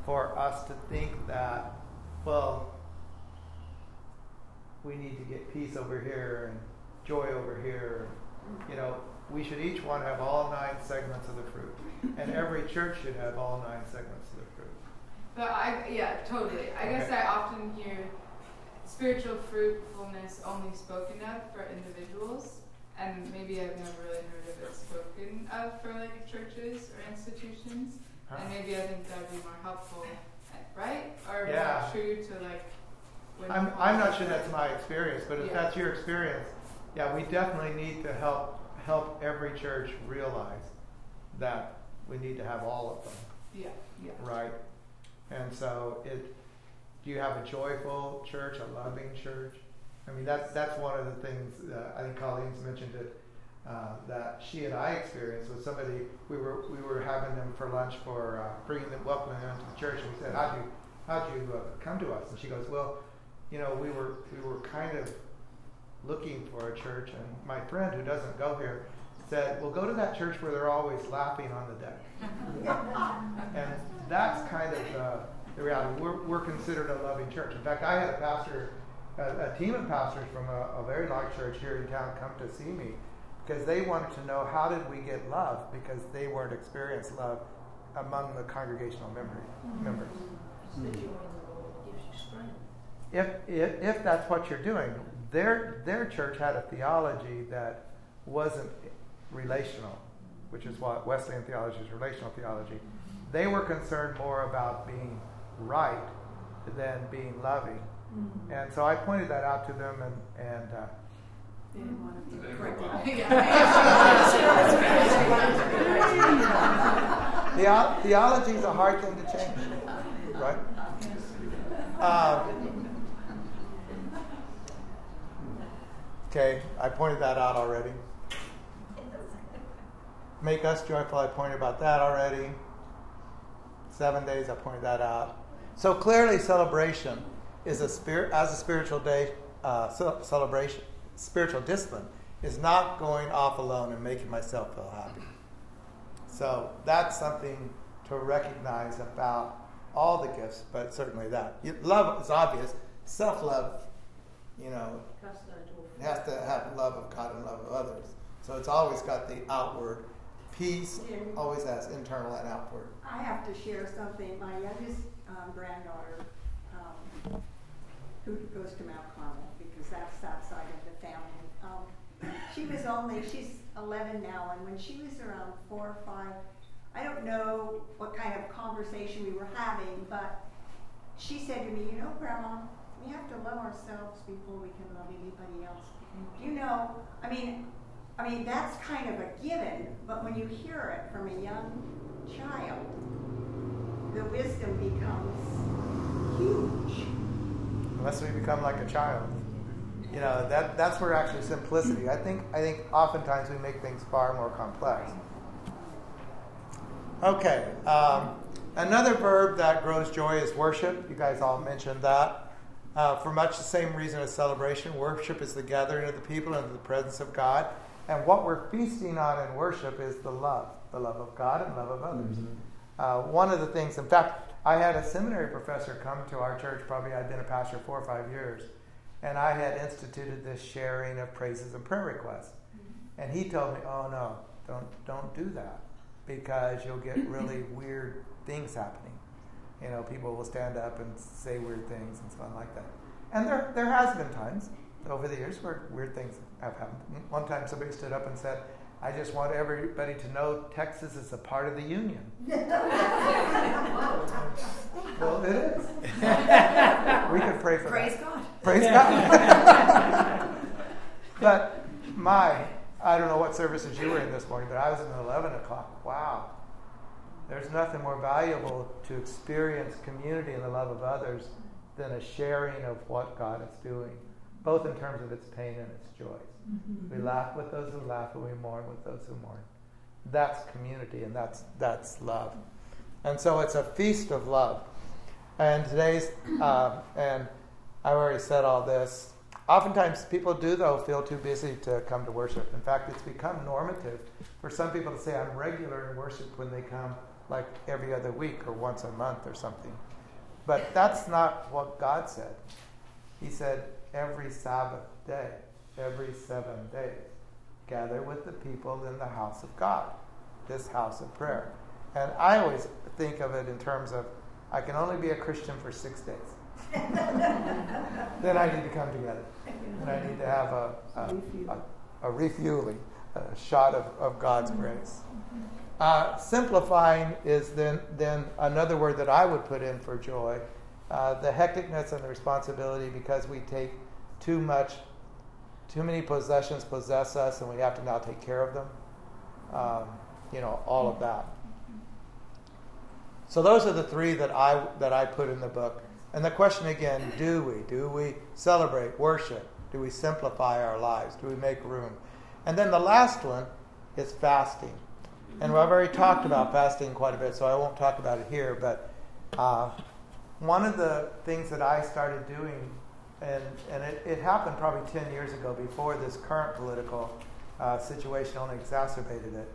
for us to think that, well, we need to get peace over here and joy over here. You know, we should each one have all nine segments of the fruit, and every church should have all nine segments of the fruit. But I, yeah, totally. I guess I often hear spiritual fruitfulness only spoken of for individuals, and maybe I've never really heard of it spoken of for like churches or institutions. And maybe I think that'd be more helpful, right? Or Yeah. more true to like. when I'm, I'm not sure that's my experience, but if Yeah. that's your experience, yeah, we definitely need to help help every church realize that we need to have all of them, Yeah, yeah. right? And so, it do you have a joyful church, a loving church? I mean, that's that's one of the things uh, I think Colleen's mentioned it uh, that she and I experienced with somebody. We were we were having them for lunch for uh, bringing them, welcoming them to the church, and we said, "How'd you how'd you uh, come to us?" And she goes, "Well, you know, we were we were kind of looking for a church, and my friend who doesn't go here said, "Well, go to that church where they're always laughing on the deck." and that's kind of uh, the reality. We're, we're considered a loving church. In fact, I had a pastor, a, a team of pastors from a, a very large church here in town come to see me because they wanted to know how did we get love because they weren't experienced love among the congregational memory, members. It's the joy in the Lord gives you strength. If, if, if that's what you're doing, their, their church had a theology that wasn't relational, which is what Wesleyan theology is relational theology. They were concerned more about being right than being loving. And so I pointed that out to them, and, and uh, Theology is a hard thing to change, right? Um, okay, I pointed that out already. Make us joyful, I pointed about that already. Seven days, I pointed that out. So clearly, celebration is a spirit as a spiritual day uh, celebration, spiritual discipline is not going off alone and making myself feel happy. So that's something to recognize about all the gifts, but certainly that. Love is obvious. Self love, you know, Cast that off. it has to have love of God and love of others. So it's always got the outward. Peace always has internal and outward. I have to share something. My youngest um, granddaughter, um, who goes to Mount Carmel because that's that side of family. Um, she was only she's 11 now, and when she was around four or five, I don't know what kind of conversation we were having, but she said to me, "You know, Grandma, we have to love ourselves before we can love anybody else." You know, I mean, I mean that's kind of a given, but when you hear it from a young child, the wisdom becomes huge. Unless we become like a child. You know, that, that's where actually simplicity. I think I think oftentimes we make things far more complex. Okay. Um, another verb that grows joy is worship. You guys all mentioned that. Uh, for much the same reason as celebration, worship is the gathering of the people into the presence of God. And what we're feasting on in worship is the love, the love of God and love of others. Uh, one of the things, in fact, I had a seminary professor come to our church, probably I'd been a pastor four or five years, and I had instituted this sharing of praises and prayer requests. Mm-hmm. And he told me, oh no, don't, don't do that because you'll get really weird things happening. You know, people will stand up and say weird things and so on like that. And there, there has been times over the years where weird things have happened. One time somebody stood up and said, I just want everybody to know Texas is a part of the Union. well, it is. we could pray for Praise that. God. Praise God. but my, I don't know what services you were in this morning, but I was in 11 o'clock. Wow. There's nothing more valuable to experience community and the love of others than a sharing of what God is doing, both in terms of its pain and its joys. We laugh with those who laugh, and we mourn with those who mourn. That's community, and that's that's love. And so it's a feast of love. And today's, uh, and I already said all this. Oftentimes, people do though feel too busy to come to worship. In fact, it's become normative for some people to say I'm regular in worship when they come like every other week or once a month or something. But that's not what God said. He said every Sabbath day, every seven days, gather with the people in the house of God, this house of prayer. And I always think of it in terms of I can only be a Christian for six days. then I need to come together. And I need to have a, a, a, a refueling, a shot of, of God's grace. Uh, simplifying is then, then another word that I would put in for joy. Uh, the hecticness and the responsibility because we take too much, too many possessions possess us and we have to now take care of them. Um, you know, all of that. So those are the three that I, that I put in the book. And the question again do we? Do we celebrate, worship? Do we simplify our lives? Do we make room? And then the last one is fasting. And I've already talked about fasting quite a bit, so I won't talk about it here. But uh, one of the things that I started doing, and, and it, it happened probably 10 years ago before this current political uh, situation only exacerbated it,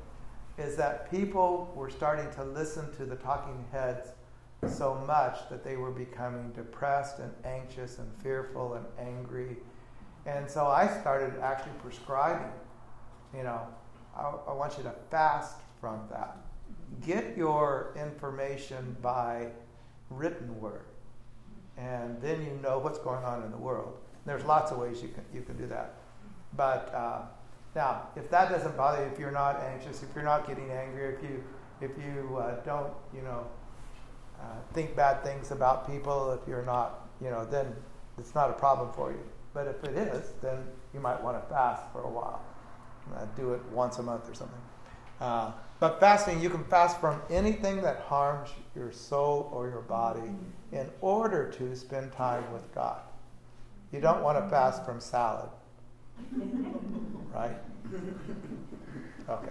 is that people were starting to listen to the talking heads so much that they were becoming depressed and anxious and fearful and angry. And so I started actually prescribing, you know, I, I want you to fast from that. Get your information by written word, and then you know what's going on in the world. There's lots of ways you can you can do that. But uh, now, if that doesn't bother you, if you're not anxious, if you're not getting angry, if you if you uh, don't, you know, uh, think bad things about people, if you're not, you know, then it's not a problem for you. But if it is, then you might want to fast for a while. Uh, do it once a month or something. Uh, but fasting, you can fast from anything that harms your soul or your body in order to spend time with God. You don't want to fast from salad, right? Okay.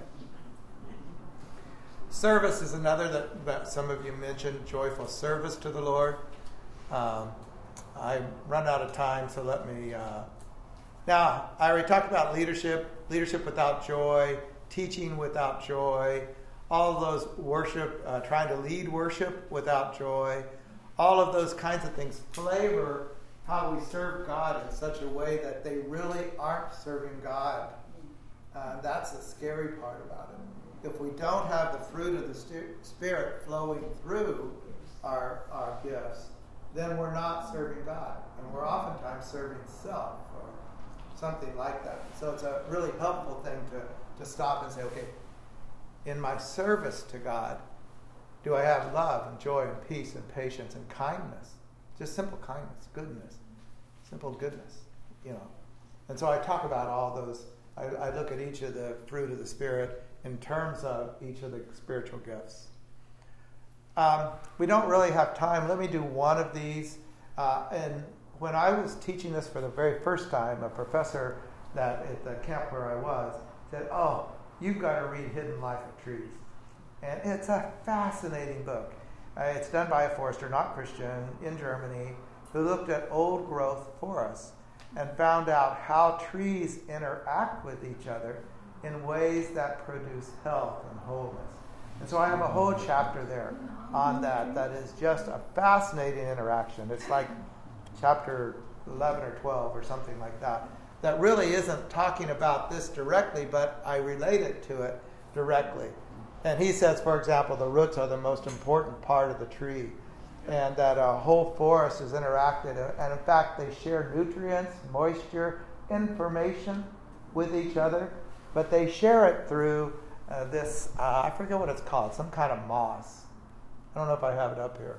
Service is another that, that some of you mentioned, joyful service to the Lord. Um, I run out of time, so let me. Uh, now, I already talked about leadership, leadership without joy, teaching without joy, all those worship, uh, trying to lead worship without joy, all of those kinds of things flavor how we serve God in such a way that they really aren't serving God. Uh, that's the scary part about it. If we don't have the fruit of the Spirit flowing through our, our gifts, then we're not serving God. And we're oftentimes serving self or something like that. So it's a really helpful thing to, to stop and say, okay, in my service to God, do I have love and joy and peace and patience and kindness? Just simple kindness, goodness, simple goodness, you know. And so I talk about all those. I, I look at each of the fruit of the Spirit in terms of each of the spiritual gifts. Um, we don't really have time. Let me do one of these. Uh, and when I was teaching this for the very first time, a professor that at the camp where I was said, "Oh, you've got to read Hidden Life of Trees," and it's a fascinating book. Uh, it's done by a forester, not Christian, in Germany, who looked at old growth forests and found out how trees interact with each other in ways that produce health and wholeness. And so I have a whole chapter there on that that is just a fascinating interaction. It's like chapter 11 or 12 or something like that. That really isn't talking about this directly, but I relate it to it directly. And he says, for example, the roots are the most important part of the tree, and that a whole forest is interacted. And in fact, they share nutrients, moisture, information with each other, but they share it through uh, this, uh, I forget what it's called, some kind of moss. I don't know if I have it up here.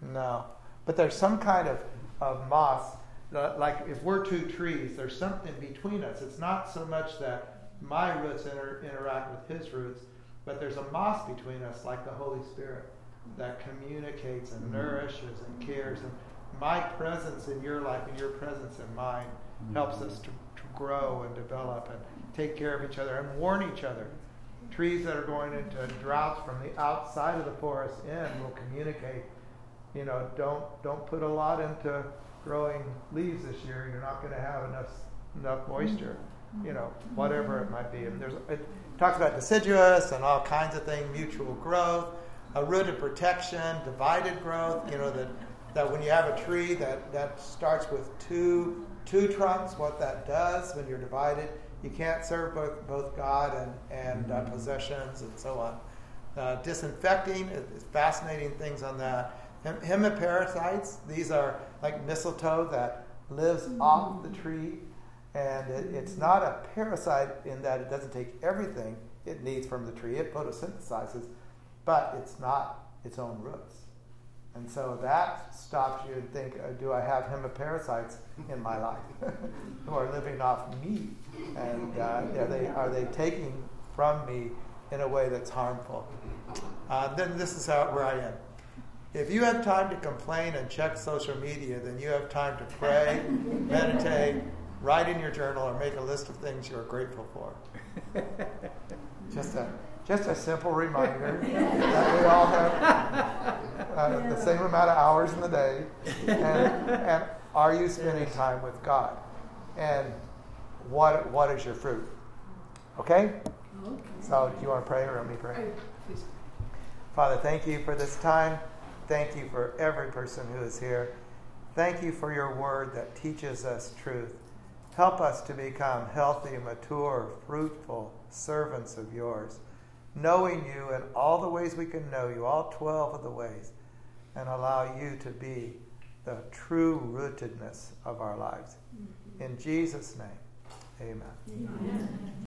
No. But there's some kind of, of moss, that, like if we're two trees, there's something between us. It's not so much that my roots inter- interact with his roots, but there's a moss between us, like the Holy Spirit, that communicates and nourishes and cares. And my presence in your life and your presence in mine helps us to grow and develop and take care of each other and warn each other. Trees that are going into droughts from the outside of the forest in will communicate. You know, don't don't put a lot into growing leaves this year. You're not going to have enough enough moisture. Mm-hmm. You know, whatever it might be. And there's it talks about deciduous and all kinds of things, mutual growth, a rooted protection, divided growth. You know that that when you have a tree that that starts with two two trunks, what that does when you're divided you can't serve both, both God and, and uh, possessions and so on. Uh, disinfecting, is fascinating things on that. Hemiparasites, these are like mistletoe that lives off the tree. And it, it's not a parasite in that it doesn't take everything it needs from the tree. It photosynthesizes, but it's not its own roots. And so that stops you and think, uh, do I have hemiparasites in my life who are living off me? And uh, are, they, are they taking from me in a way that's harmful? Uh, then this is how, where I am. If you have time to complain and check social media, then you have time to pray, meditate, write in your journal, or make a list of things you are grateful for. Just a, just a simple reminder that we all have uh, the same amount of hours in the day. And, and are you spending time with God? And what, what is your fruit? Okay? Okay. So, do you want to pray or let me pray? Please. Father, thank you for this time. Thank you for every person who is here. Thank you for your word that teaches us truth. Help us to become healthy, mature, fruitful servants of yours, knowing you in all the ways we can know you, all 12 of the ways, and allow you to be the true rootedness of our lives. Mm-hmm. In Jesus' name, amen. Amen.